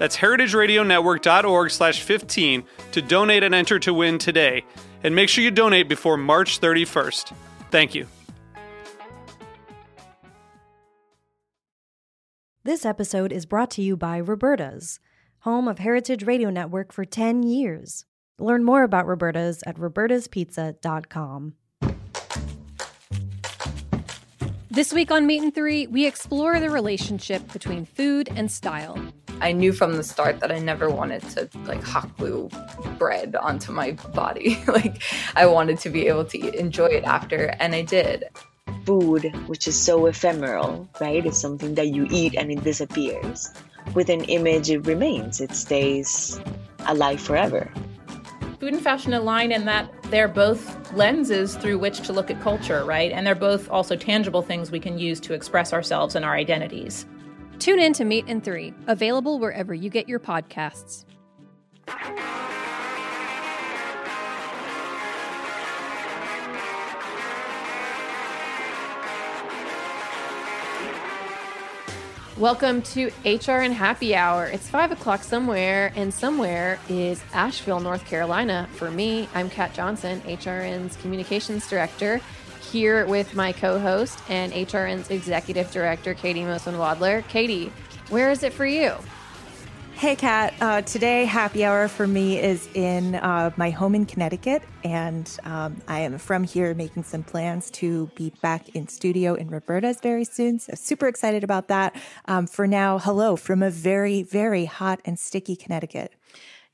That's heritageradionetwork.org slash 15 to donate and enter to win today. And make sure you donate before March 31st. Thank you. This episode is brought to you by Roberta's, home of Heritage Radio Network for 10 years. Learn more about Roberta's at robertaspizza.com. This week on Meat and Three, we explore the relationship between food and style. I knew from the start that I never wanted to like hot glue bread onto my body. like I wanted to be able to enjoy it after, and I did. Food, which is so ephemeral, right? It's something that you eat and it disappears. With an image, it remains. It stays alive forever food and fashion align in that they're both lenses through which to look at culture, right? And they're both also tangible things we can use to express ourselves and our identities. Tune in to Meat and Three, available wherever you get your podcasts. Welcome to HR HRN Happy Hour. It's five o'clock somewhere, and somewhere is Asheville, North Carolina. For me, I'm Kat Johnson, HRN's communications director, here with my co host and HRN's executive director, Caity Moseman Wadler. Caity, where is it for you? Hey, Kat. Uh, today, happy hour for me is in uh, my home in Connecticut, and um, I am from here making some plans to be back in studio in Roberta's very soon. So, super excited about that. Um, for now, hello from a very, very hot and sticky Connecticut.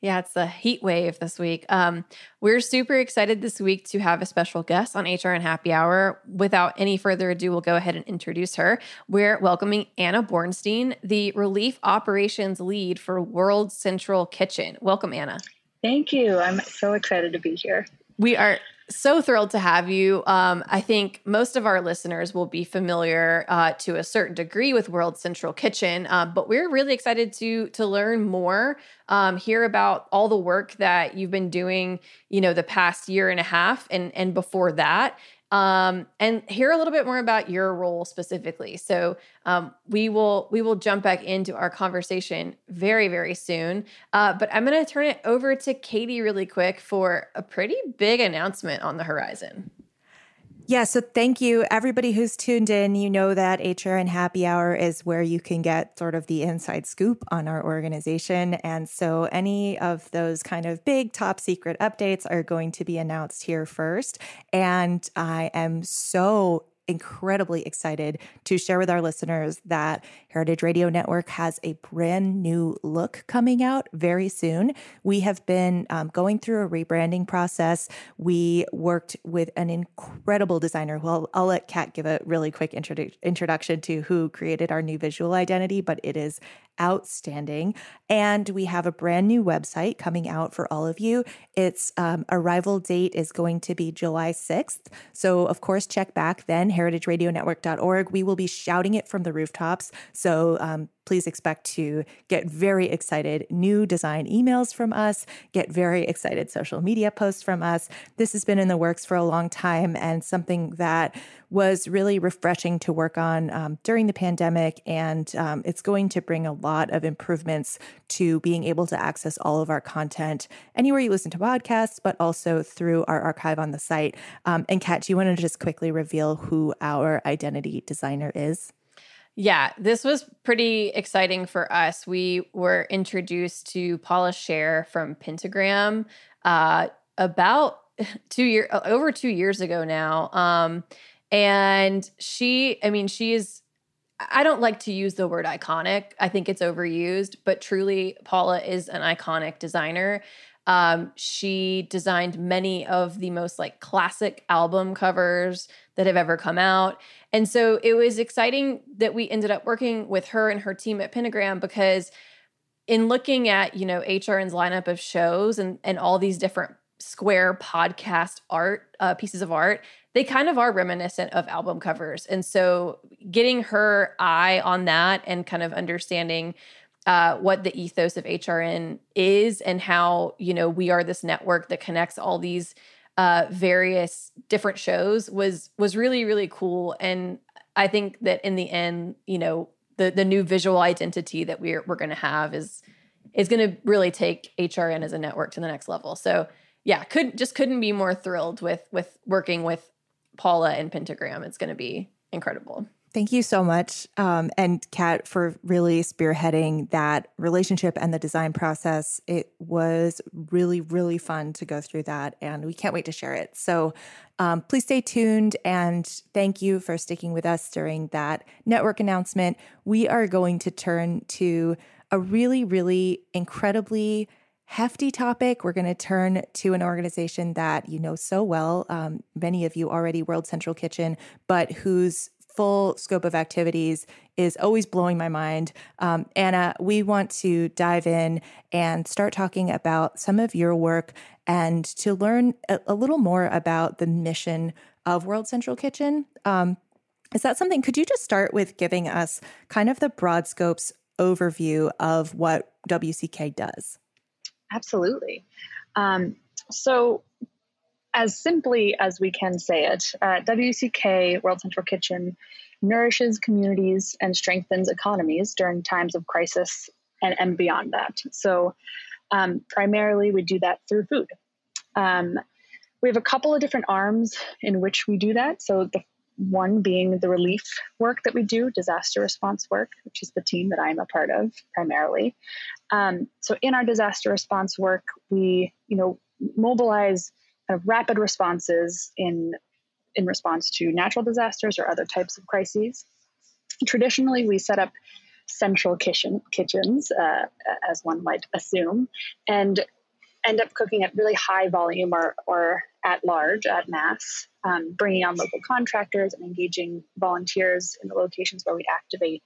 Yeah, it's the heat wave this week. Um, we're super excited this week to have a special guest on HRN Happy Hour. Without any further ado, we'll go ahead and introduce her. We're welcoming Anna Bornstein, the Relief Operations Lead for World Central Kitchen. Welcome, Anna. Thank you. I'm so excited to be here. We are so thrilled to have you. Um, I think most of our listeners will be familiar uh, to a certain degree with World Central Kitchen, uh, but we're really excited to to learn more, um, hear about all the work that you've been doing, you know, the past year and a half, and and before that, um, and hear a little bit more about your role specifically. So um, we will we will jump back into our conversation very very soon. Uh, but I'm going to turn it over to Caity really quick for a pretty big announcement on the horizon. Yeah, so thank you. Everybody who's tuned in, you know that HRN Happy Hour is where you can get sort of the inside scoop on our organization. And so any of those kind of big top secret updates are going to be announced here first. And I am so incredibly excited to share with our listeners that Heritage Radio Network has a brand new look coming out very soon. We have been um, going through a rebranding process. We worked with an incredible designer. Well, I'll let Kat give a really quick introdu- introduction to who created our new visual identity, but it is outstanding. And we have a brand new website coming out for all of you. Its um, arrival date is going to be July 6th. So, of course, check back then, heritageradionetwork.org. We will be shouting it from the rooftops. So, um, please expect to get very excited new design emails from us, get very excited social media posts from us. This has been in the works for a long time and something that was really refreshing to work on um, during the pandemic. And um, it's going to bring a lot of improvements to being able to access all of our content anywhere you listen to podcasts, but also through our archive on the site. Um, and Kat, do you want to just quickly reveal who our identity designer is? Yeah, this was pretty exciting for us. We were introduced to Paula Scher from Pentagram uh, about two year over two years ago now. Um, and she, I mean, she is. I don't like to use the word iconic. I think it's overused, but truly, Paula is an iconic designer. Um, she designed many of the most like classic album covers that have ever come out. And so it was exciting that we ended up working with her and her team at Pentagram because in looking at, you know, HRN's lineup of shows and and all these different square podcast art uh, pieces of art they kind of are reminiscent of album covers. And so getting her eye on that and kind of understanding uh, what the ethos of hrn is and how you know we are this network that connects all these uh, various different shows was was really really cool and i think that in the end you know the the new visual identity that we're we're going to have is is going to really take hrn as a network to the next level so yeah, could just couldn't be more thrilled with with working with Paula and Pentagram. It's going to be incredible. Thank you so much, um, and Kat, for really spearheading that relationship and the design process. It was really, really fun to go through that, and we can't wait to share it. So, um, please stay tuned, and thank you for sticking with us during that network announcement. We are going to turn to a really, really incredibly hefty topic, we're going to turn to an organization that you know so well, um, many of you already, World Central Kitchen, but whose full scope of activities is always blowing my mind. Um, Anna, we want to dive in and start talking about some of your work and to learn a, a little more about the mission of World Central Kitchen. Um, is that something? Could you just start with giving us kind of the broad scopes overview of what WCK does? Absolutely. Um, so, as simply as we can say it, uh, WCK, World Central Kitchen, nourishes communities and strengthens economies during times of crisis and, and beyond that. So, um, primarily, we do that through food. Um, we have a couple of different arms in which we do that. So, the one being the relief work that we do, disaster response work, which is the team that I'm a part of primarily. Um, so in our disaster response work, we you know mobilize kind of rapid responses in in response to natural disasters or other types of crises. Traditionally, we set up central kitchen kitchens, uh, as one might assume, and end up cooking at really high volume or, or at large, at mass, um, bringing on local contractors and engaging volunteers in the locations where we activate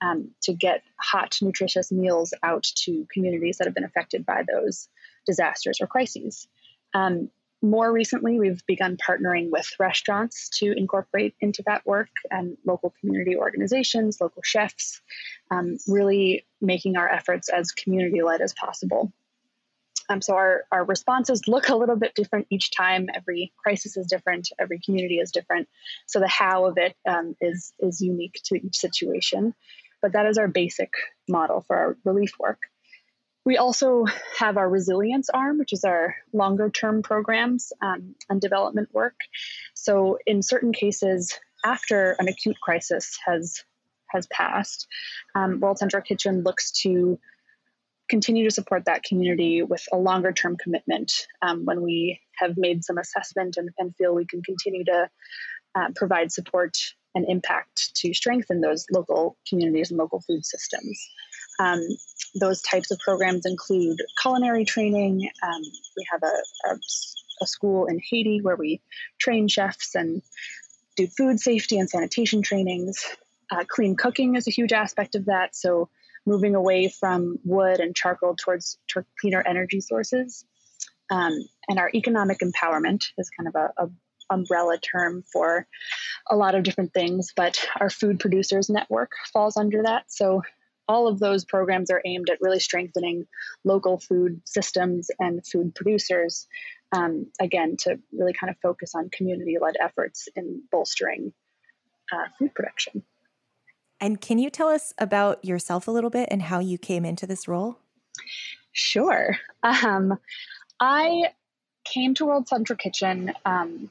um, to get hot, nutritious meals out to communities that have been affected by those disasters or crises. Um, more recently, we've begun partnering with restaurants to incorporate into that work and local community organizations, local chefs, um, really making our efforts as community led as possible. Um, so our, our responses look a little bit different each time. Every crisis is different. Every community is different. So the how of it um, is is unique to each situation. But that is our basic model for our relief work. We also have our resilience arm, which is our longer term programs um, and development work. So in certain cases, after an acute crisis has has passed, um, World Central Kitchen looks to continue to support that community with a longer term commitment um, when we have made some assessment and, and feel we can continue to uh, provide support and impact to strengthen those local communities and local food systems. Um, those types of programs include culinary training. Um, we have a, a, a, school in Haiti where we train chefs and do food safety and sanitation trainings. Uh, clean cooking is a huge aspect of that. So, moving away from wood and charcoal towards, towards cleaner energy sources. Um, and our economic empowerment is kind of a, a, umbrella term for a lot of different things, but our food producers network falls under that. So all of those programs are aimed at really strengthening local food systems and food producers. Um, again, to really kind of focus on community-led efforts in bolstering uh, food production. And can you tell us about yourself a little bit and how you came into this role? Sure. Um, I came to World Central Kitchen um,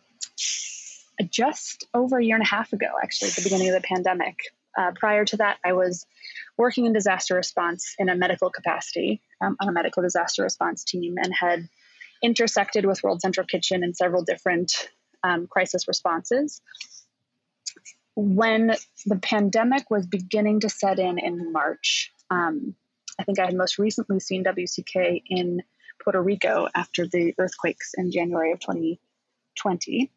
just over a year and a half ago, actually, at the beginning of the pandemic. Uh, prior to that, I was working in disaster response in a medical capacity um, on a medical disaster response team and had intersected with World Central Kitchen in several different um, crisis responses. When the pandemic was beginning to set in in March, um, I think I had most recently seen WCK in Puerto Rico after the earthquakes in January of 2020.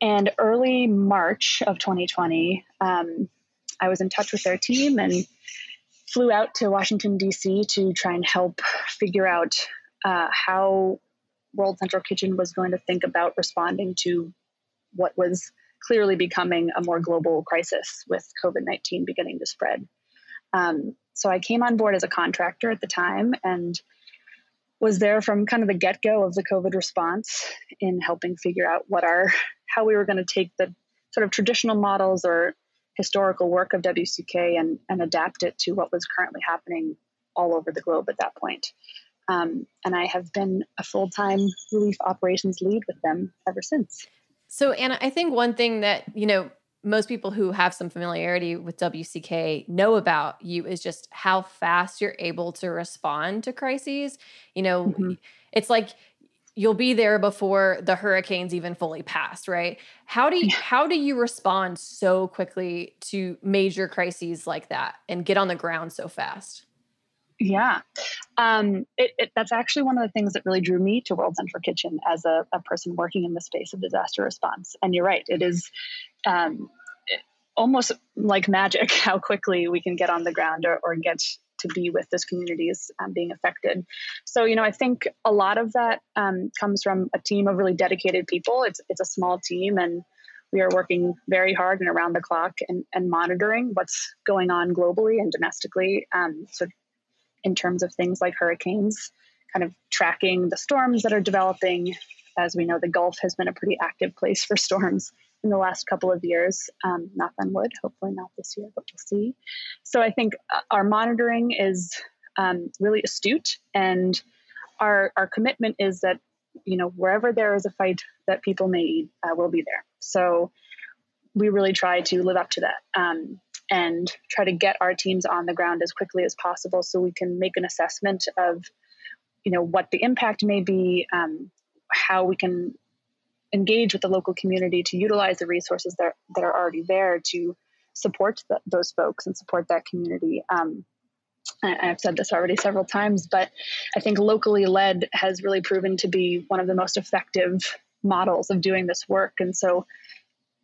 And early March of 2020, um, I was in touch with their team and flew out to Washington, D.C. to try and help figure out uh, how World Central Kitchen was going to think about responding to what was clearly becoming a more global crisis with COVID 19 beginning to spread. Um, so I came on board as a contractor at the time and was there from kind of the get go of the COVID response in helping figure out what our how we were going to take the sort of traditional models or historical work of WCK and, and adapt it to what was currently happening all over the globe at that point. Um, and I have been a full time relief operations lead with them ever since. So, Anna, I think one thing that, you know, most people who have some familiarity with WCK know about you is just how fast you're able to respond to crises. You know, mm-hmm. it's like you'll be there before the hurricanes even fully pass, right? How do you how do you respond so quickly to major crises like that and get on the ground so fast? Yeah, um, it, it, that's actually one of the things that really drew me to World Central Kitchen as a, a person working in the space of disaster response. And you're right, it is um, almost like magic how quickly we can get on the ground or, or get to be with those communities um, being affected. So, you know, I think a lot of that um, comes from a team of really dedicated people. It's it's a small team, and we are working very hard and around the clock and, and monitoring what's going on globally and domestically. Um, so, in terms of things like hurricanes, kind of tracking the storms that are developing. As we know, the Gulf has been a pretty active place for storms in the last couple of years. Um, knock on wood, hopefully not this year, but we'll see. So I think uh, our monitoring is um, really astute, and our our commitment is that you know wherever there is a fight that people need, uh, we'll be there. So we really try to live up to that. Um, and try to get our teams on the ground as quickly as possible so we can make an assessment of you know what the impact may be um, how we can engage with the local community to utilize the resources that, that are already there to support the, those folks and support that community. Um, I've said this already several times, but I think locally led has really proven to be one of the most effective models of doing this work. And so,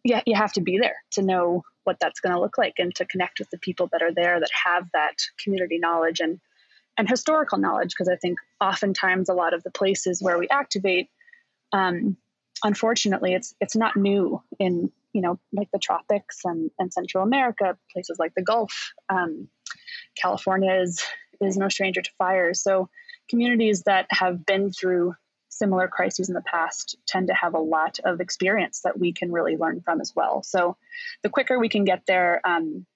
yeah, you have to be there to know what that's going to look like and to connect with the people that are there that have that community knowledge and and historical knowledge. Because I think oftentimes a lot of the places where we activate um, unfortunately, it's it's not new in you know like the tropics and, and Central America, places like the Gulf. Um, California is is no stranger to fires. So communities that have been through similar crises in the past tend to have a lot of experience that we can really learn from as well. So the quicker we can get there, um,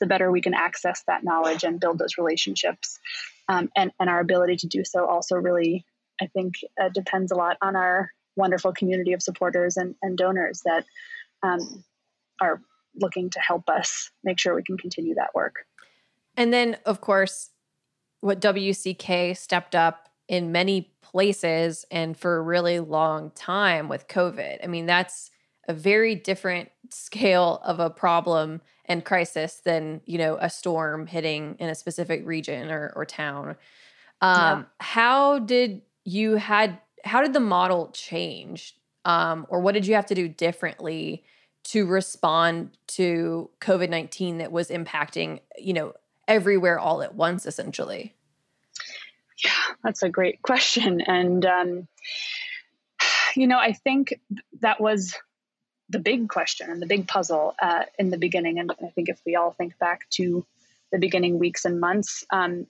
the better we can access that knowledge and build those relationships. Um, and, and our ability to do so also really, I think, uh, depends a lot on our wonderful community of supporters and, and donors that um, are looking to help us make sure we can continue that work. And then, of course, what WCK stepped up in many places and for a really long time with COVID. I mean, that's a very different scale of a problem and crisis than, you know, a storm hitting in a specific region or, or town. Um, yeah. How did you had how did the model change um, or what did you have to do differently to respond to covid-19 that was impacting you know everywhere all at once essentially? Yeah that's a great question. And um, you know i think that was the big question and the big puzzle uh, in the beginning. And i think if we all think back to the beginning weeks and months um,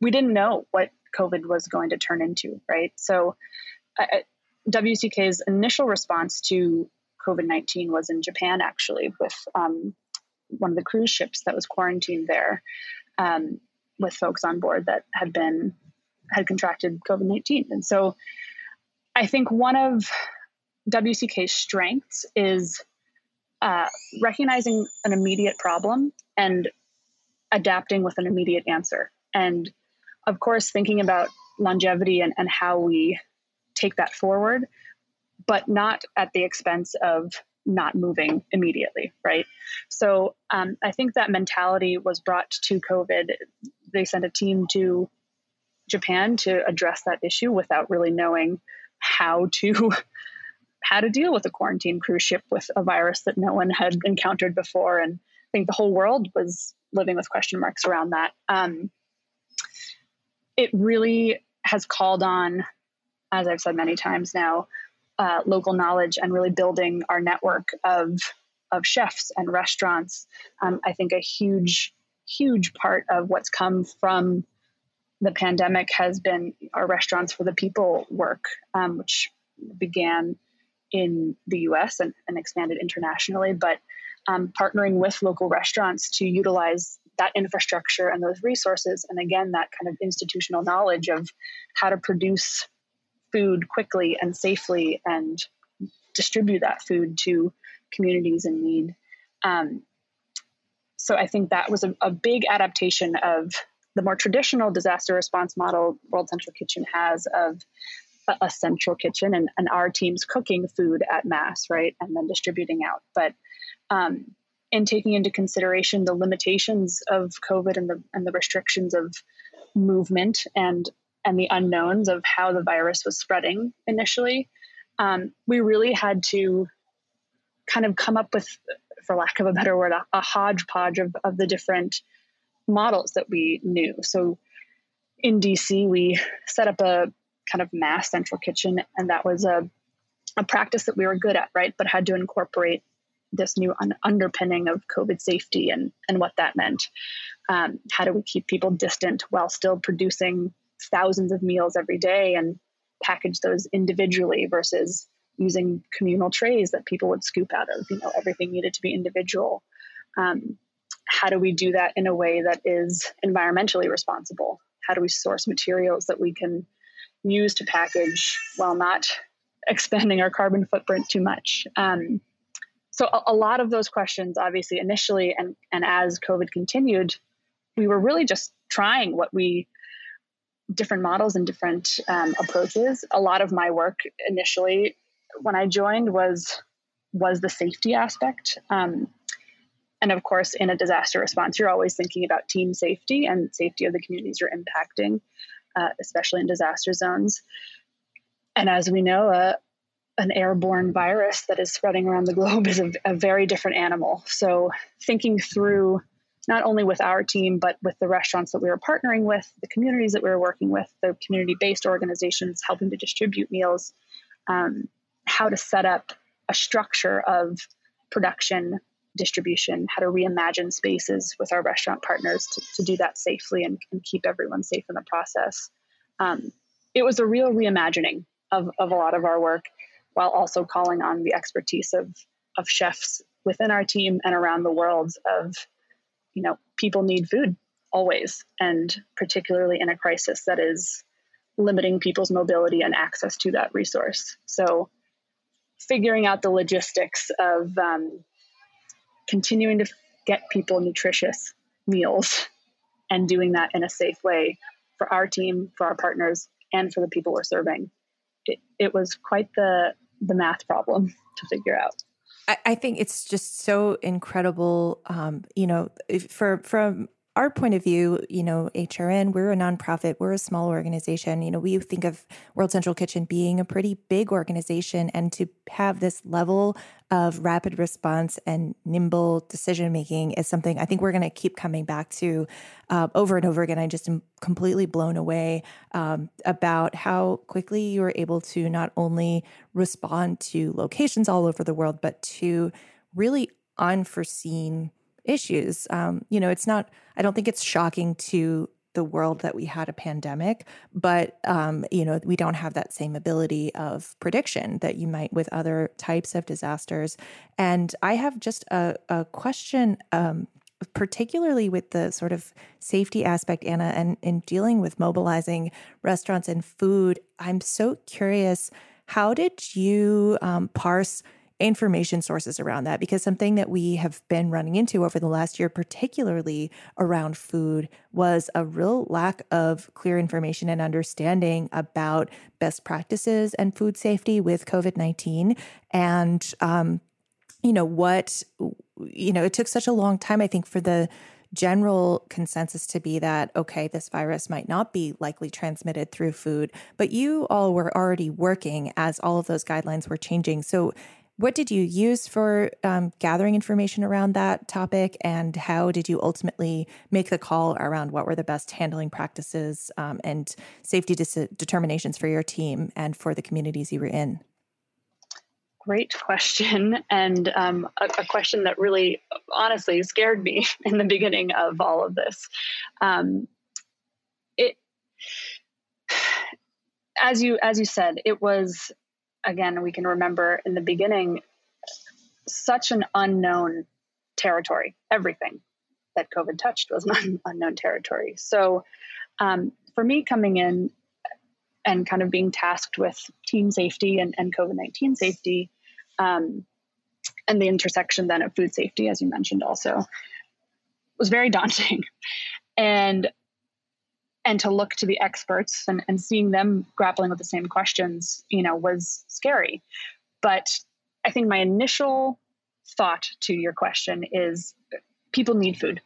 we didn't know what COVID was going to turn into, right? So, WCK's initial response to COVID 19 was in Japan, actually, with um, one of the cruise ships that was quarantined there um, with folks on board that had been had contracted COVID 19. And so I think one of WCK's strengths is uh, recognizing an immediate problem and adapting with an immediate answer. And of course, thinking about longevity and, and how we take that forward, but not at the expense of not moving immediately, right? So um, I think that mentality was brought to COVID. They sent a team to Japan to address that issue without really knowing how to how to deal with a quarantine cruise ship with a virus that no one had encountered before, and I think the whole world was living with question marks around that. Um, it really has called on, as I've said many times now, uh, local knowledge and really building our network of of chefs and restaurants. Um, I think a huge, huge part of what's come from the pandemic has been our restaurants for the people work, um, which began in the U.S. and, and expanded internationally, but um, partnering with local restaurants to utilize that infrastructure and those resources, and again that kind of institutional knowledge of how to produce food quickly and safely and distribute that food to communities in need. Um, so I think that was a, a, big adaptation of the more traditional disaster response model World Central Kitchen has of a, central kitchen and, and, our teams cooking food at mass, right, and then distributing out. But um, in taking into consideration the limitations of COVID and the and the restrictions of movement and and the unknowns of how the virus was spreading initially, um, we really had to kind of come up with, for lack of a better word, a, a hodgepodge of, of the different models that we knew. So in DC, we set up a kind of mass central kitchen, and that was a, a practice that we were good at, right? But had to incorporate this new un- underpinning of COVID safety and, and what that meant. Um, how do we keep people distant while still producing thousands of meals every day and package those individually versus using communal trays that people would scoop out of. You know, everything needed to be individual. Um, how do we do that in a way that is environmentally responsible? How do we source materials that we can use to package while not expanding our carbon footprint too much? Um, so a, a lot of those questions, obviously, initially and and as COVID continued, we were really just trying what we different models and different um, approaches. A lot of my work initially, when I joined, was was the safety aspect. Um, and of course, in a disaster response, you're always thinking about team safety and safety of the communities you're impacting, uh, especially in disaster zones. And as we know, uh, an airborne virus that is spreading around the globe is a, a very different animal. So, thinking through not only with our team, but with the restaurants that we were partnering with, the communities that we were working with, the community based organizations helping to distribute meals, um, how to set up a structure of production, distribution, how to reimagine spaces with our restaurant partners to, to do that safely and, and, keep everyone safe in the process. Um, it was a real reimagining of, of a lot of our work while also calling on the expertise of, of chefs within our team and around the world of you know, people need food always, and particularly in a crisis that is limiting people's mobility and access to that resource. So, figuring out the logistics of um, continuing to get people nutritious meals and doing that in a safe way for our team, for our partners, and for the people we're serving. It, it was quite the the math problem to figure out. I, think it's just so incredible. Um, you know, for from our point of view, you know, HRN, we're a nonprofit, we're a small organization. You know, we think of World Central Kitchen being a pretty big organization, and to have this level of rapid response and nimble decision making is something I think we're going to keep coming back to uh, over and over again. I just am completely blown away um, about how quickly you were able to not only respond to locations all over the world, but to really unforeseen issues. Um, you know, it's not, I don't think it's shocking to the world that we had a pandemic, but um, you know we don't have that same ability of prediction that you might with other types of disasters. And I have just a, a question, um, particularly with the sort of safety aspect, Anna, and in dealing with mobilizing restaurants and food. I'm so curious. How did you um, parse information sources around that because something that we have been running into over the last year, particularly around food, was a real lack of clear information and understanding about best practices and food safety with COVID 19. And, um, you know, what, you know, it took such a long time, I think, for the general consensus to be that, okay, this virus might not be likely transmitted through food, but you all were already working as all of those guidelines were changing. So, what did you use for um, gathering information around that topic, and how did you ultimately make the call around what were the best handling practices um, and safety determinations for your team and for the communities you were in? great question, and um, a, a, question that really, honestly, scared me in the beginning of all of this. Um, it, as you as you said, it was again. We can remember in the beginning such an unknown territory. Everything that COVID touched was an unknown territory. So, um, for me, coming in and kind of being tasked with team safety and, and COVID 19 safety, um, and the intersection then of food safety, as you mentioned, also was very daunting. and and to look to the experts and, and seeing them grappling with the same questions, you know, was scary. But I think my initial thought to your question is people need food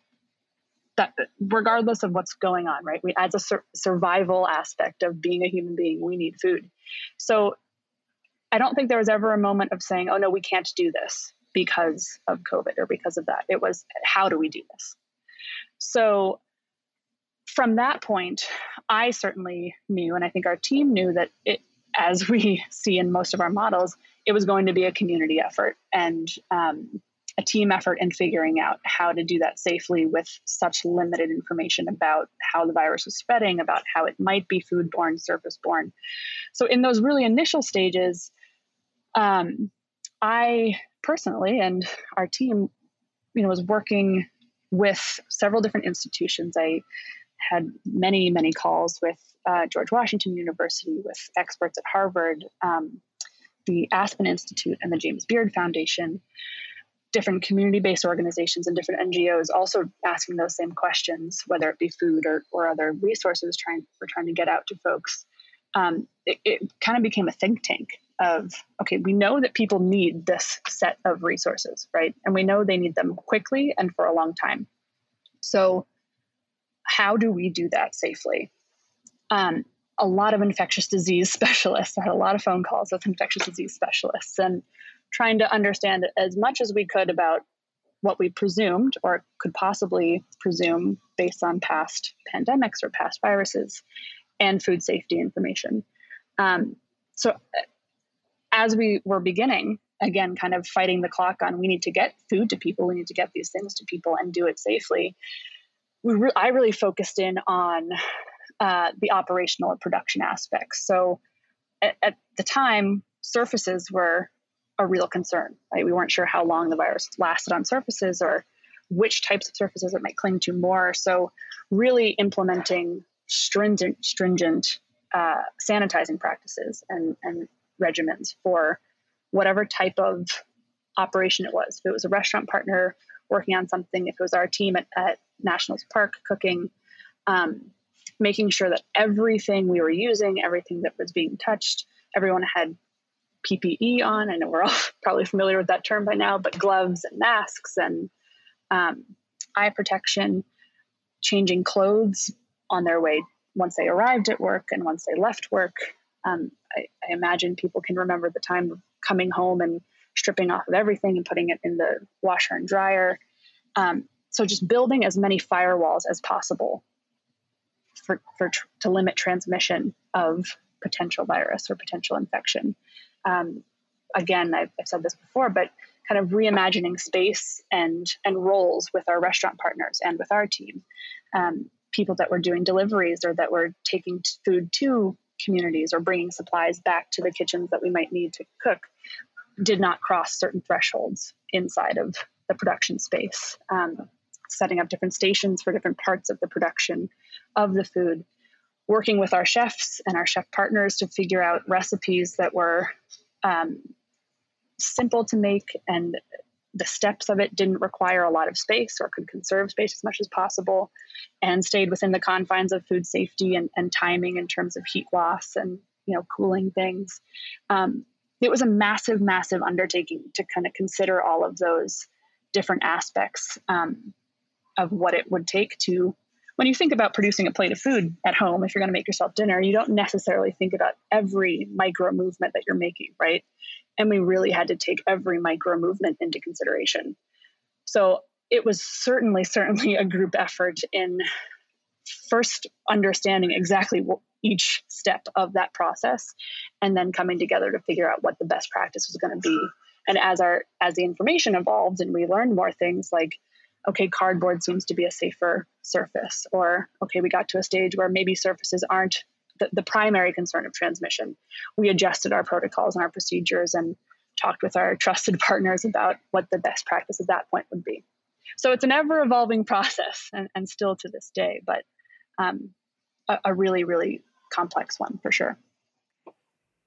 that regardless of what's going on right we as a sur- survival aspect of being a human being we need food so I don't think there was ever a moment of saying, oh, no, we can't do this because of COVID or because of that. It was, how do we do this? So from that point, I certainly knew, and I think our team knew that it, as we see in most of our models, it was going to be a community effort and um, a team effort in figuring out how to do that safely with such limited information about how the virus was spreading, about how it might be foodborne, surface borne. So, in those really initial stages, um, I personally and our team, you know, was working with several different institutions. I had many, many calls with uh, George Washington University, with experts at Harvard, um, the Aspen Institute, and the James Beard Foundation. Different community-based organizations and different NGOs also asking those same questions, whether it be food or, or other resources trying we're trying to get out to folks. Um, it, it kind of became a think tank of okay we know that people need this set of resources right and we know they need them quickly and for a long time so how do we do that safely um, a lot of infectious disease specialists i had a lot of phone calls with infectious disease specialists and trying to understand as much as we could about what we presumed or could possibly presume based on past pandemics or past viruses and food safety information um, so as we were beginning, again, kind of fighting the clock on we need to get food to people, we need to get these things to people and do it safely. We re- I really focused in on uh, the operational and production aspects. So at, at, the time, surfaces were a real concern. Right? We weren't sure how long the virus lasted on surfaces or which types of surfaces it might cling to more. So really implementing stringent, stringent uh, sanitizing practices and, and regimens for whatever type of operation it was. If it was a restaurant partner working on something, if it was our team at, at Nationals Park cooking, um, making sure that everything we were using, everything that was being touched, everyone had PPE on. I know we're all probably familiar with that term by now, but gloves and masks and um, eye protection, changing clothes on their way once they arrived at work and once they left work, um, I, I, imagine people can remember the time of coming home and stripping off of everything and putting it in the washer and dryer. Um, so just building as many firewalls as possible for, for tr- to limit transmission of potential virus or potential infection. Um, again, I've, I've, said this before, but kind of reimagining space and and roles with our restaurant partners and with our team. Um, people that were doing deliveries or that were taking food to communities or bringing supplies back to the kitchens that we might need to cook did not cross certain thresholds inside of the production space. Um, setting up different stations for different parts of the production of the food, working with our chefs and our chef partners to figure out recipes that were um, simple to make and the steps of it didn't require a lot of space or could conserve space as much as possible and stayed within the confines of food safety and, and timing in terms of heat loss and you know cooling things. Um, it was a massive massive undertaking to kind of consider all of those different aspects. Um, of what it would take to when you think about producing a plate of food at home if you're going to make yourself dinner you don't necessarily think about every micro movement that you're making right and we really had to take every micro movement into consideration. So it was certainly, certainly a group effort in first understanding exactly each step of that process and then coming together to figure out what the best practice was going to be and as our as the information evolved and we learned more things like okay cardboard seems to be a safer surface or okay we got to a stage where maybe surfaces aren't the, the primary concern of transmission. We adjusted our protocols and our procedures and talked with our trusted partners about what the best practice at that point would be. So it's an ever evolving process and, and still to this day, but um, a, a really, really complex one for sure.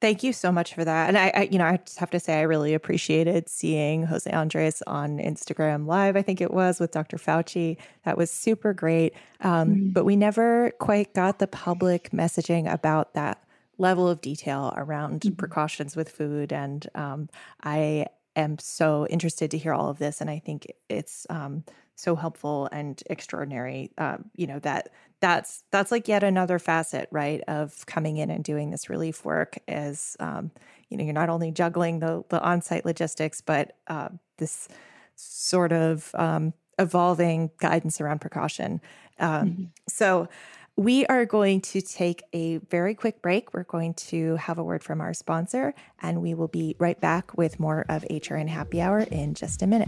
Thank you so much for that. And I, I, you know, I just have to say, I really appreciated seeing Jose Andres on Instagram Live. I think it was with Dr. Fauci. That was super great. Um, mm-hmm. But we never quite got the public messaging about that level of detail around mm-hmm. precautions with food. And um, I am so interested to hear all of this. And I think it's um, so helpful and extraordinary. Uh, you know that that's that's like yet another facet, right, of coming in and doing this relief work. Is um, you know, you're not only juggling the the on-site logistics, but uh, this sort of um, evolving guidance around precaution. Um, mm-hmm. So. We are going to take a very quick break. We're going to have a word from our sponsor, and we will be right back with more of HRN Happy Hour in just a minute.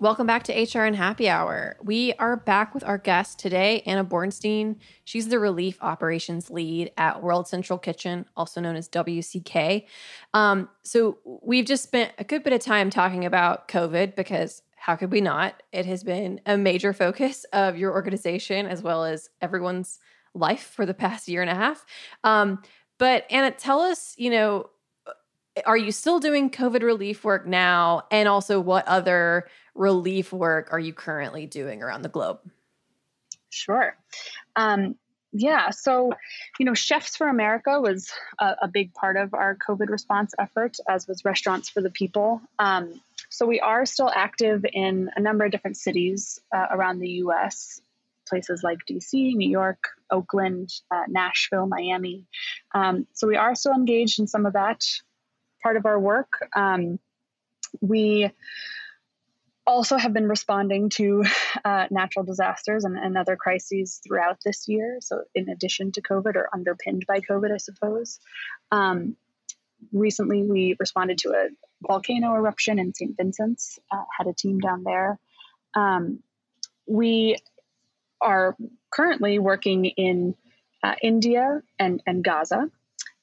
Welcome back to HRN Happy Hour. We are back with our guest today, Anna Bornstein. She's the relief operations lead at World Central Kitchen, also known as WCK. Um, so we've just spent a good bit of time talking about COVID because how could we not? It has been a major focus of your organization as well as everyone's life for the past year and a half. Um, but Anna, tell us, you know, are you still doing COVID relief work now? And also, what other relief work are you currently doing around the globe? Sure. Um, yeah, so, you know, Chefs for America was a, a, big part of our COVID response effort, as was Restaurants for the People. Um, so we are still active in a number of different cities uh, around the US, places like DC, New York, Oakland, uh, Nashville, Miami. Um, so we are still engaged in some of that part of our work. Um, we also have been responding to uh, natural disasters and, and, other crises throughout this year. So, in addition to COVID, or underpinned by COVID, I suppose. Um, recently, we responded to a volcano eruption in St. Vincent's, uh, had a team down there. Um, we are currently working in uh, India and, and Gaza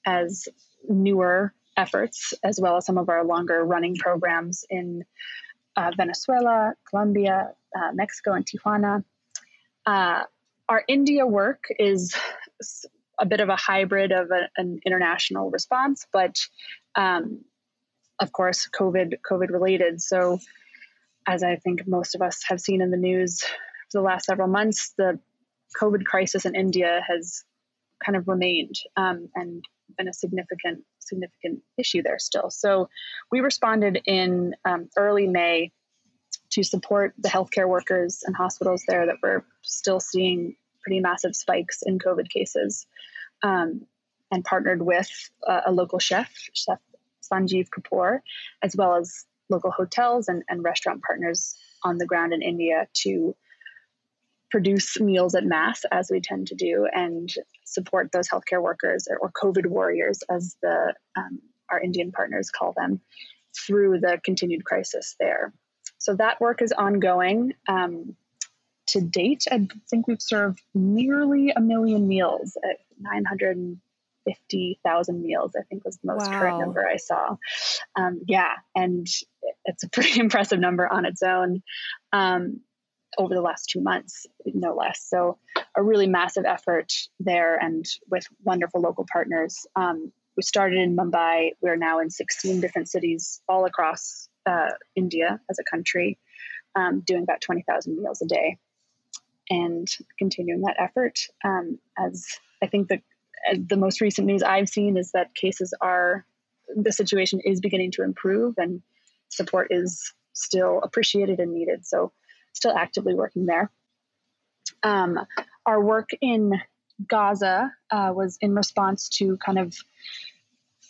as newer efforts, as well as some of our longer running programs in uh, Venezuela, Colombia, uh, Mexico, and Tijuana. Uh, our India work is a bit of a hybrid of a, an international response, but um, of course, COVID COVID related. So, as I think most of us have seen in the news for the last several months, the COVID crisis in India has kind of remained um, and been a significant significant issue there still. So, we responded in um, early May to support the healthcare workers and hospitals there that were still seeing pretty massive spikes in COVID cases, um, and partnered with a local chef, Chef Sanjeev Kapoor, as well as local hotels and, and restaurant partners on the ground in India to produce meals at mass, as we tend to do, and support those healthcare workers or, or COVID warriors, as the um, our Indian partners call them, through the continued crisis there. So that work is ongoing. Um, to date, I think we've served nearly a million meals at 950,000 meals, I think was the most wow. current number I saw. Um, yeah, and it's a pretty impressive number on its own um, over the last two months, no less. So, a really massive effort there and with wonderful local partners. Um, we started in Mumbai. We're now in 16 different cities all across uh, India as a country, um, doing about 20,000 meals a day and continuing that effort. Um, as I think the, the most recent news I've seen is that cases are, the situation is beginning to improve and support is still appreciated and needed. So, still actively working there. Um, our work in Gaza uh, was in response to kind of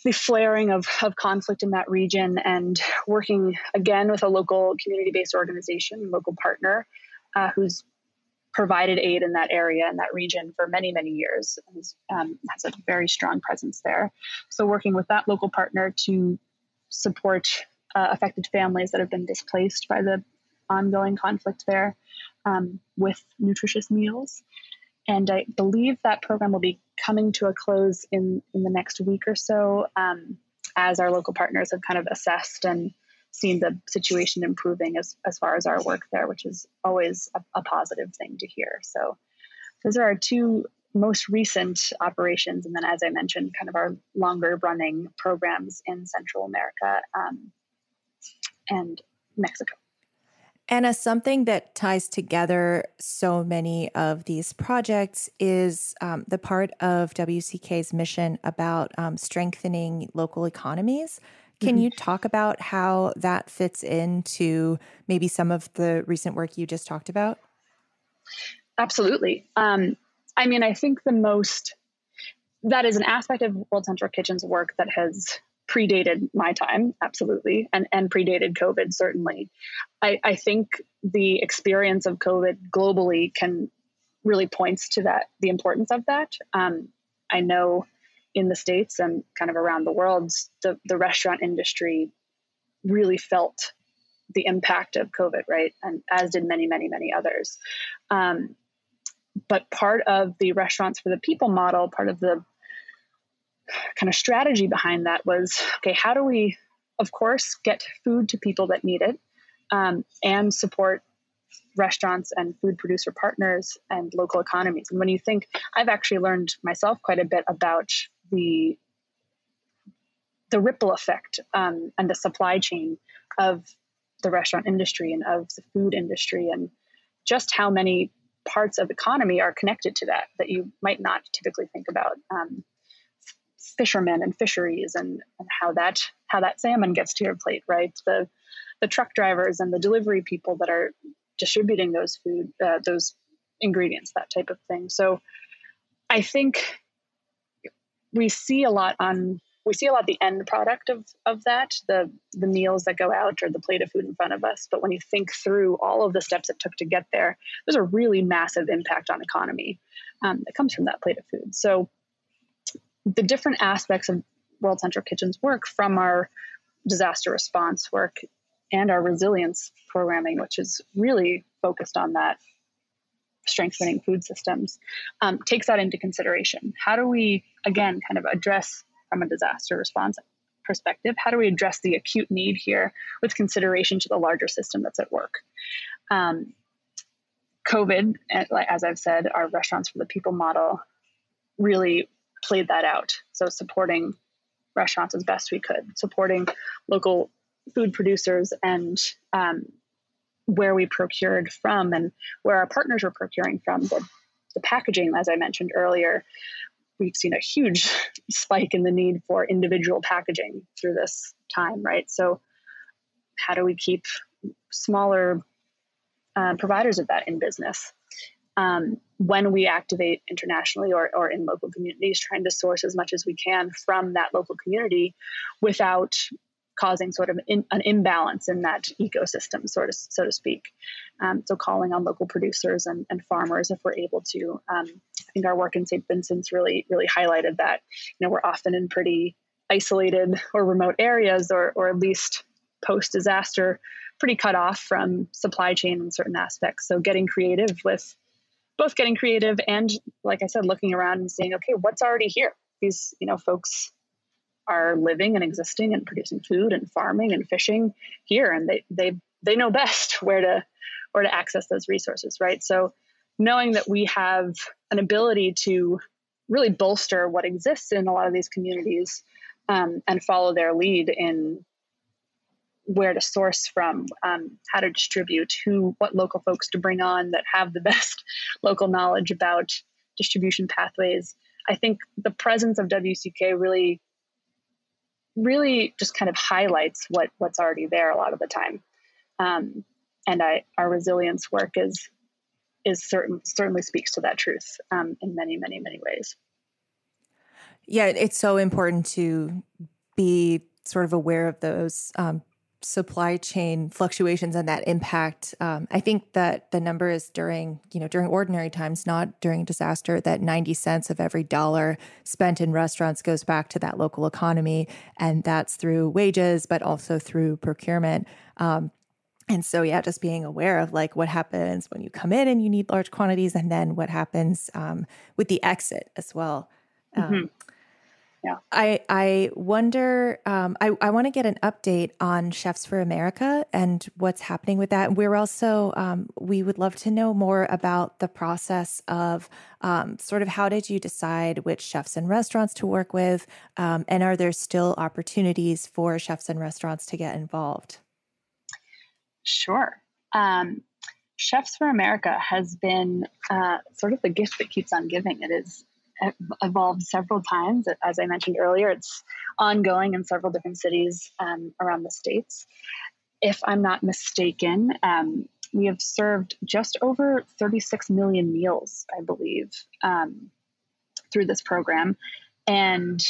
the flaring of, of conflict in that region and working again with a local community based organization, local partner, uh, who's provided aid in that area and that region for many, many years. Um, has a very strong presence there. So, working with that local partner to support uh, affected families that have been displaced by the ongoing conflict there um, with nutritious meals. And I believe that program will be coming to a close in, in the next week or so um, as our local partners have kind of assessed and seen the situation improving as, as far as our work there, which is always a, a positive thing to hear. So those are our two most recent operations. And then, as I mentioned, kind of our longer running programs in Central America um, and Mexico. Anna, something that ties together so many of these projects is um, the part of WCK's mission about um, strengthening local economies. Can mm-hmm. you talk about how that fits into maybe some of the recent work you just talked about? Absolutely. Um, I mean, I think the most that is an aspect of World Central Kitchen's work that has predated my time, absolutely, and, and predated COVID, certainly. I, I think the experience of COVID globally can really points to that, the importance of that. Um, I know in the States and kind of around the world, the, the restaurant industry really felt the impact of COVID, right? And as did many, many, many others. Um, but part of the restaurants for the people model, part of the kind of strategy behind that was okay, how do we, of course, get food to people that need it um, and support restaurants and food producer partners and local economies? And when you think, I've actually learned myself quite a bit about the the ripple effect um, and the supply chain of the restaurant industry and of the food industry and just how many parts of the economy are connected to that that you might not typically think about um, fishermen and fisheries and, and how that how that salmon gets to your plate, right? The the truck drivers and the delivery people that are distributing those food, uh, those ingredients, that type of thing. So, I think we see a lot on we see a lot the end product of of that the the meals that go out or the plate of food in front of us but when you think through all of the steps it took to get there there's a really massive impact on economy um, that comes from that plate of food so the different aspects of World Central Kitchen's work from our disaster response work and our resilience programming, which is really focused on that strengthening food systems, um, takes that into consideration. How do we, again, kind of address from a disaster response perspective, how do we address the acute need here with consideration to the larger system that's at work? Um, COVID, as I've said, our restaurants for the people model really played that out. So supporting restaurants as best we could, supporting local food producers and um, where we procured from and where our partners were procuring from. The, the packaging, as I mentioned earlier, we've seen a huge spike in the need for individual packaging through this time, right? So, how do we keep smaller uh, providers of that in business? Um, when we activate internationally or, or in local communities, trying to source as much as we can from that local community without causing sort of in, an imbalance in that ecosystem, sort of, so to speak. Um, so calling on local producers and, and, farmers if we're able to. Um, I think our work in St. Vincent's really, really highlighted that. You know, we're often in pretty isolated or remote areas, or, or at least post disaster, pretty cut off from supply chain in certain aspects. So getting creative with both getting creative and, like I said, looking around and saying, okay, what's already here? These, you know, folks are living and existing and producing food and farming and fishing here and they they they know best where to where to access those resources right so knowing that we have an ability to really bolster what exists in a lot of these communities um, and follow their lead in where to source from, um, how to distribute, who, what local folks to bring on that have the best local knowledge about distribution pathways. I think the presence of WCK really really just kind of highlights what what's already there a lot of the time. Um, and I, our resilience work is is certain certainly speaks to that truth um, in many many many ways. Yeah, it's so important to be sort of aware of those um, supply chain fluctuations and that impact um, i think that the number is during you know during ordinary times not during disaster that 90 cents of every dollar spent in restaurants goes back to that local economy. And that's through wages but also through procurement. Um, and so yeah just being aware of like what happens when you come in and you need large quantities and then what happens um, with the exit as well. Mm-hmm. Yeah. I I wonder. Um, I I want to get an update on Chefs for America and what's happening with that. We're also um, we would love to know more about the process of um, sort of how did you decide which chefs and restaurants to work with, um, and are there still opportunities for chefs and restaurants to get involved? Sure. Um, chefs for America has been uh, sort of the gift that keeps on giving. It is evolved several times. As I mentioned earlier, it's ongoing in several different cities um, around the states. If I'm not mistaken, um, we have served just over 36 million meals, I believe, um, through this program, and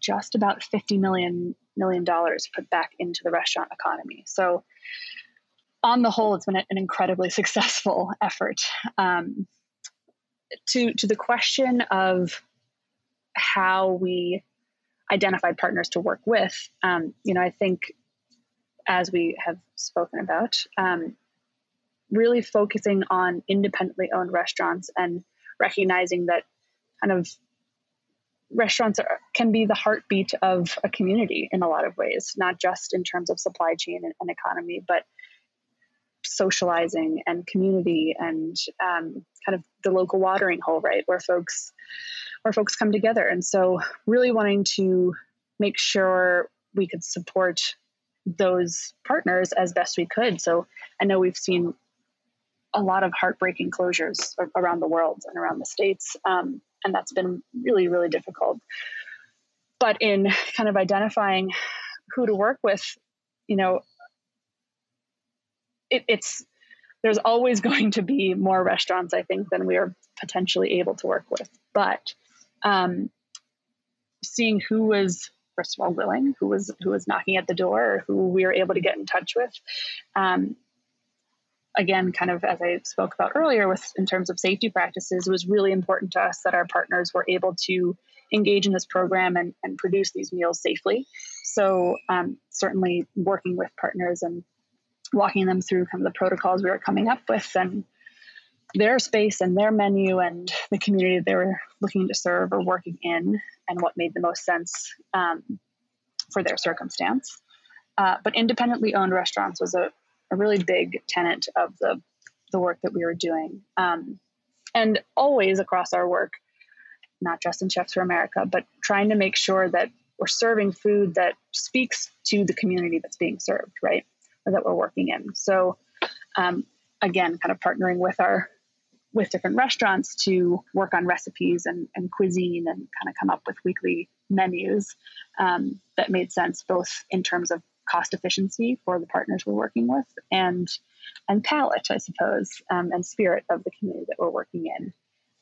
just about 50 million million dollars put back into the restaurant economy. So, on the whole, it's been an incredibly successful effort. Um, to to the question of how we identified partners to work with, um, you know, I think as we have spoken about, um, really focusing on independently owned restaurants and recognizing that kind of restaurants are, can be the heartbeat of a community in a lot of ways, not just in terms of supply chain and, and economy, but socializing and community and um, kind of the local watering hole, right, where folks where folks come together. And so, really wanting to make sure we could support those partners as best we could. So, I know we've seen a lot of heartbreaking closures around the world and around the states, um, and that's been really, really difficult. But in kind of identifying who to work with, you know, it, it's there's always going to be more restaurants, I think, than we are potentially able to work with. But um, seeing who was first of all willing, who was who was knocking at the door, or who we were able to get in touch with. Um, again, kind of as I spoke about earlier, with in terms of safety practices, it was really important to us that our partners were able to engage in this program and, and produce these meals safely. So um, certainly working with partners and walking them through kind of the protocols we were coming up with and their space and their menu and the community they were looking to serve or working in and what made the most sense um, for their circumstance. Uh, but independently owned restaurants was a, a really big tenet of the the work that we were doing. Um, and always across our work, not just in Chefs for America, but trying to make sure that we're serving food that speaks to the community that's being served, right? That we're working in. So, um, again, kind of partnering with our with different restaurants to work on recipes and, and cuisine and kind of come up with weekly menus um, that made sense both in terms of cost efficiency for the partners we're working with and and palate, I suppose, um, and spirit of the community that we're working in.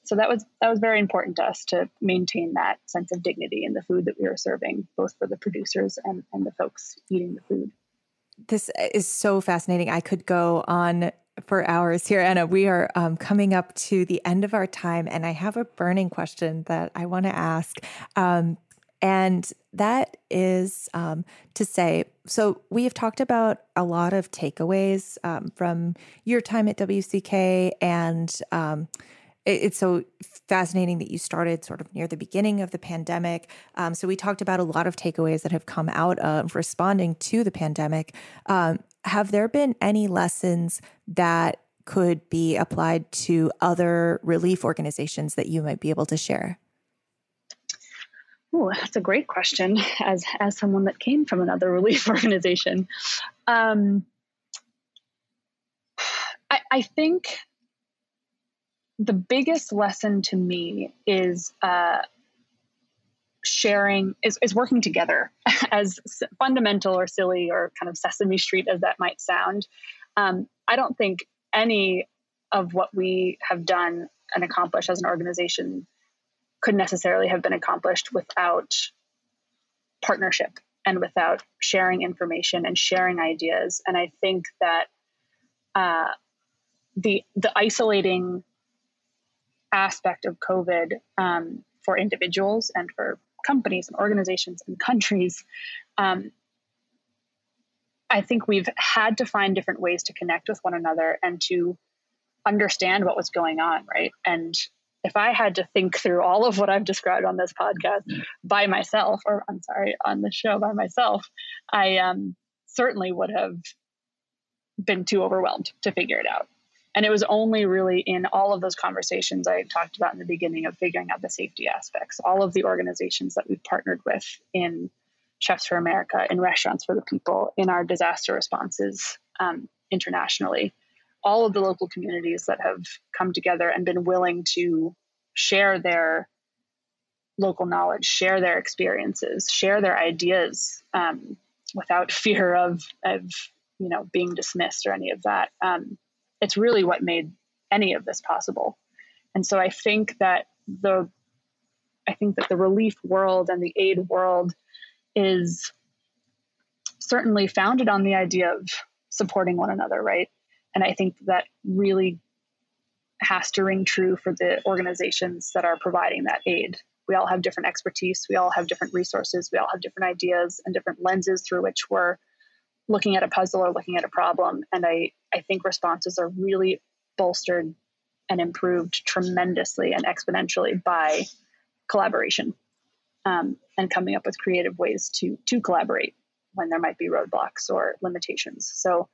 So that was that was very important to us to maintain that sense of dignity in the food that we were serving, both for the producers and, and the folks eating the food. This is so fascinating. I could go on for hours here, Anna. We are um, coming up to the end of our time, and I have a burning question that I want to ask. Um, and that is um, to say, so we have talked about a lot of takeaways um, from your time at WCK, and um, it's so fascinating that you started sort of near the beginning of the pandemic. Um, so we talked about a lot of takeaways that have come out of responding to the pandemic. Um, have there been any lessons that could be applied to other relief organizations that you might be able to share? Oh, that's a great question. As as someone that came from another relief organization, um, I, I think the biggest lesson to me is uh, sharing is, is working together as fundamental or silly or kind of sesame street as that might sound um, i don't think any of what we have done and accomplished as an organization could necessarily have been accomplished without partnership and without sharing information and sharing ideas. And I think that uh, the the isolating aspect of COVID um, for individuals and for companies and organizations and countries, um, I think we've had to find different ways to connect with one another and to understand what was going on, right? And if I had to think through all of what I've described on this podcast by myself, or I'm sorry, on the show by myself, I um, certainly would have been too overwhelmed to figure it out. And it was only really in all of those conversations I talked about in the beginning of figuring out the safety aspects, all of the organizations that we've partnered with in Chefs for America, in Restaurants for the People, in our disaster responses um, internationally all of the local communities that have come together and been willing to share their local knowledge, share their experiences, share their ideas um, without fear of, of you know being dismissed or any of that. Um, it's really what made any of this possible. And so I think that the I think that the relief world and the aid world is certainly founded on the idea of supporting one another, right? And I think that really has to ring true for the organizations that are providing that aid. We all have different expertise, we all have different resources, we all have different ideas and different lenses through which we're looking at a puzzle or looking at a problem. And I, I think responses are really bolstered and improved tremendously and exponentially by collaboration um, and coming up with creative ways to to collaborate when there might be roadblocks or limitations. So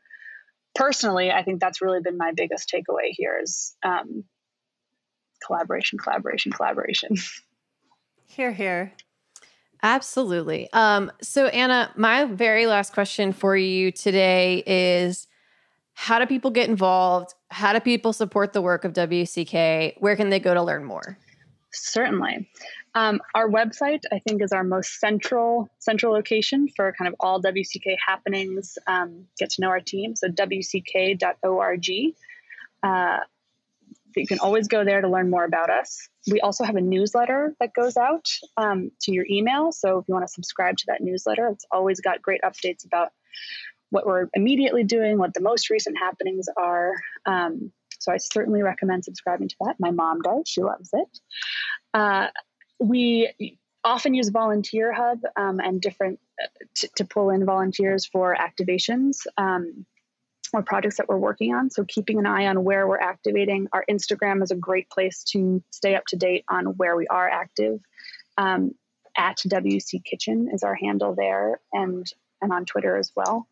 personally, I think that's really been my biggest takeaway here is um, collaboration, collaboration, collaboration. Here, here. Absolutely. Um, so, Anna, my very last question for you today is how do people get involved? How do people support the work of WCK? Where can they go to learn more? Certainly. Um, our website, I think, is our most central central location for kind of all WCK happenings. Um, get to know our team. So wck.org. you can always go there to learn more about us. We also have a newsletter that goes out um, to your email. So if you want to subscribe to that newsletter, it's always got great updates about what we're immediately doing, what the most recent happenings are. Um, so I certainly recommend subscribing to that. My mom does; she loves it. Uh, we often use Volunteer Hub um, and different uh, t- to pull in volunteers for activations um, or projects that we're working on. So keeping an eye on where we're activating. Our Instagram is a great place to stay up to date on where we are active. Um, at WC Kitchen is our handle there, and and on Twitter as well.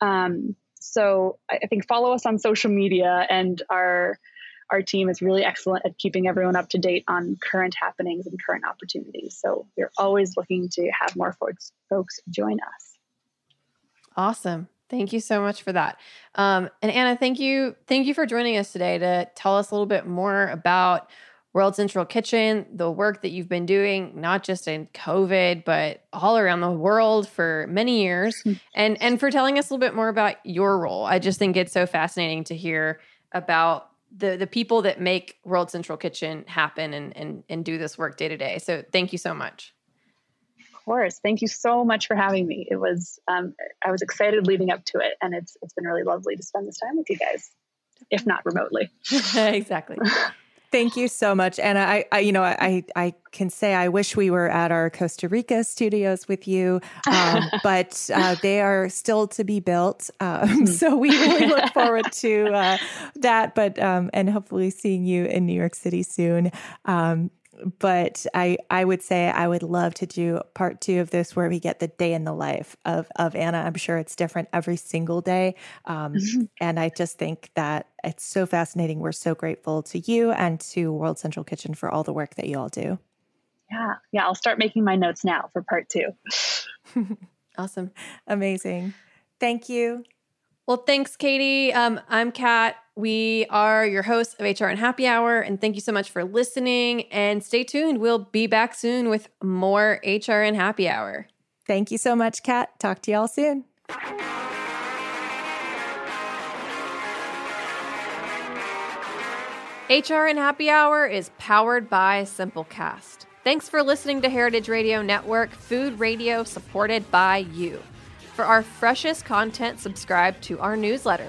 Um, so I think follow us on social media, and our our team is really excellent at keeping everyone up to date on current happenings and current opportunities. So we're always looking to have more folks folks join us. Awesome. Thank you so much for that. Um, and Anna, thank you, thank you for joining us today to tell us a little bit more about World Central Kitchen, the work that you've been doing, not just in COVID, but all around the world for many years, hmm. and and for telling us a little bit more about your role. I just think it's so fascinating to hear about the the people that make World Central Kitchen happen and and and do this work day to day. So thank you so much. Of course, thank you so much for having me. It was um, I was excited leading up to it, and it's it's been really lovely to spend this time with you guys, if not remotely. exactly. Thank you so much, Anna. I, I, you know, I, I can say I wish we were at our Costa Rica studios with you, um, but uh, they are still to be built. Um, hmm. so we really look forward to uh, that, but um, and hopefully seeing you in New York City soon. But I I would say I would love to do part two of this where we get the day in the life of of Anna. I'm sure it's different every single day, um, mm-hmm. and I just think that it's so fascinating. We're so grateful to you and to World Central Kitchen for all the work that you all do. Yeah, yeah. I'll start making my notes now for part two. awesome, amazing. Thank you. Well, thanks, Caity. Um, I'm Kat. We are your hosts of HRN Happy Hour, and thank you so much for listening. And stay tuned. We'll be back soon with more HRN Happy Hour. Thank you so much, Kat. Talk to y'all soon. HRN Happy Hour is powered by Simplecast. Thanks for listening to Heritage Radio Network, food radio supported by you. For our freshest content, subscribe to our newsletter.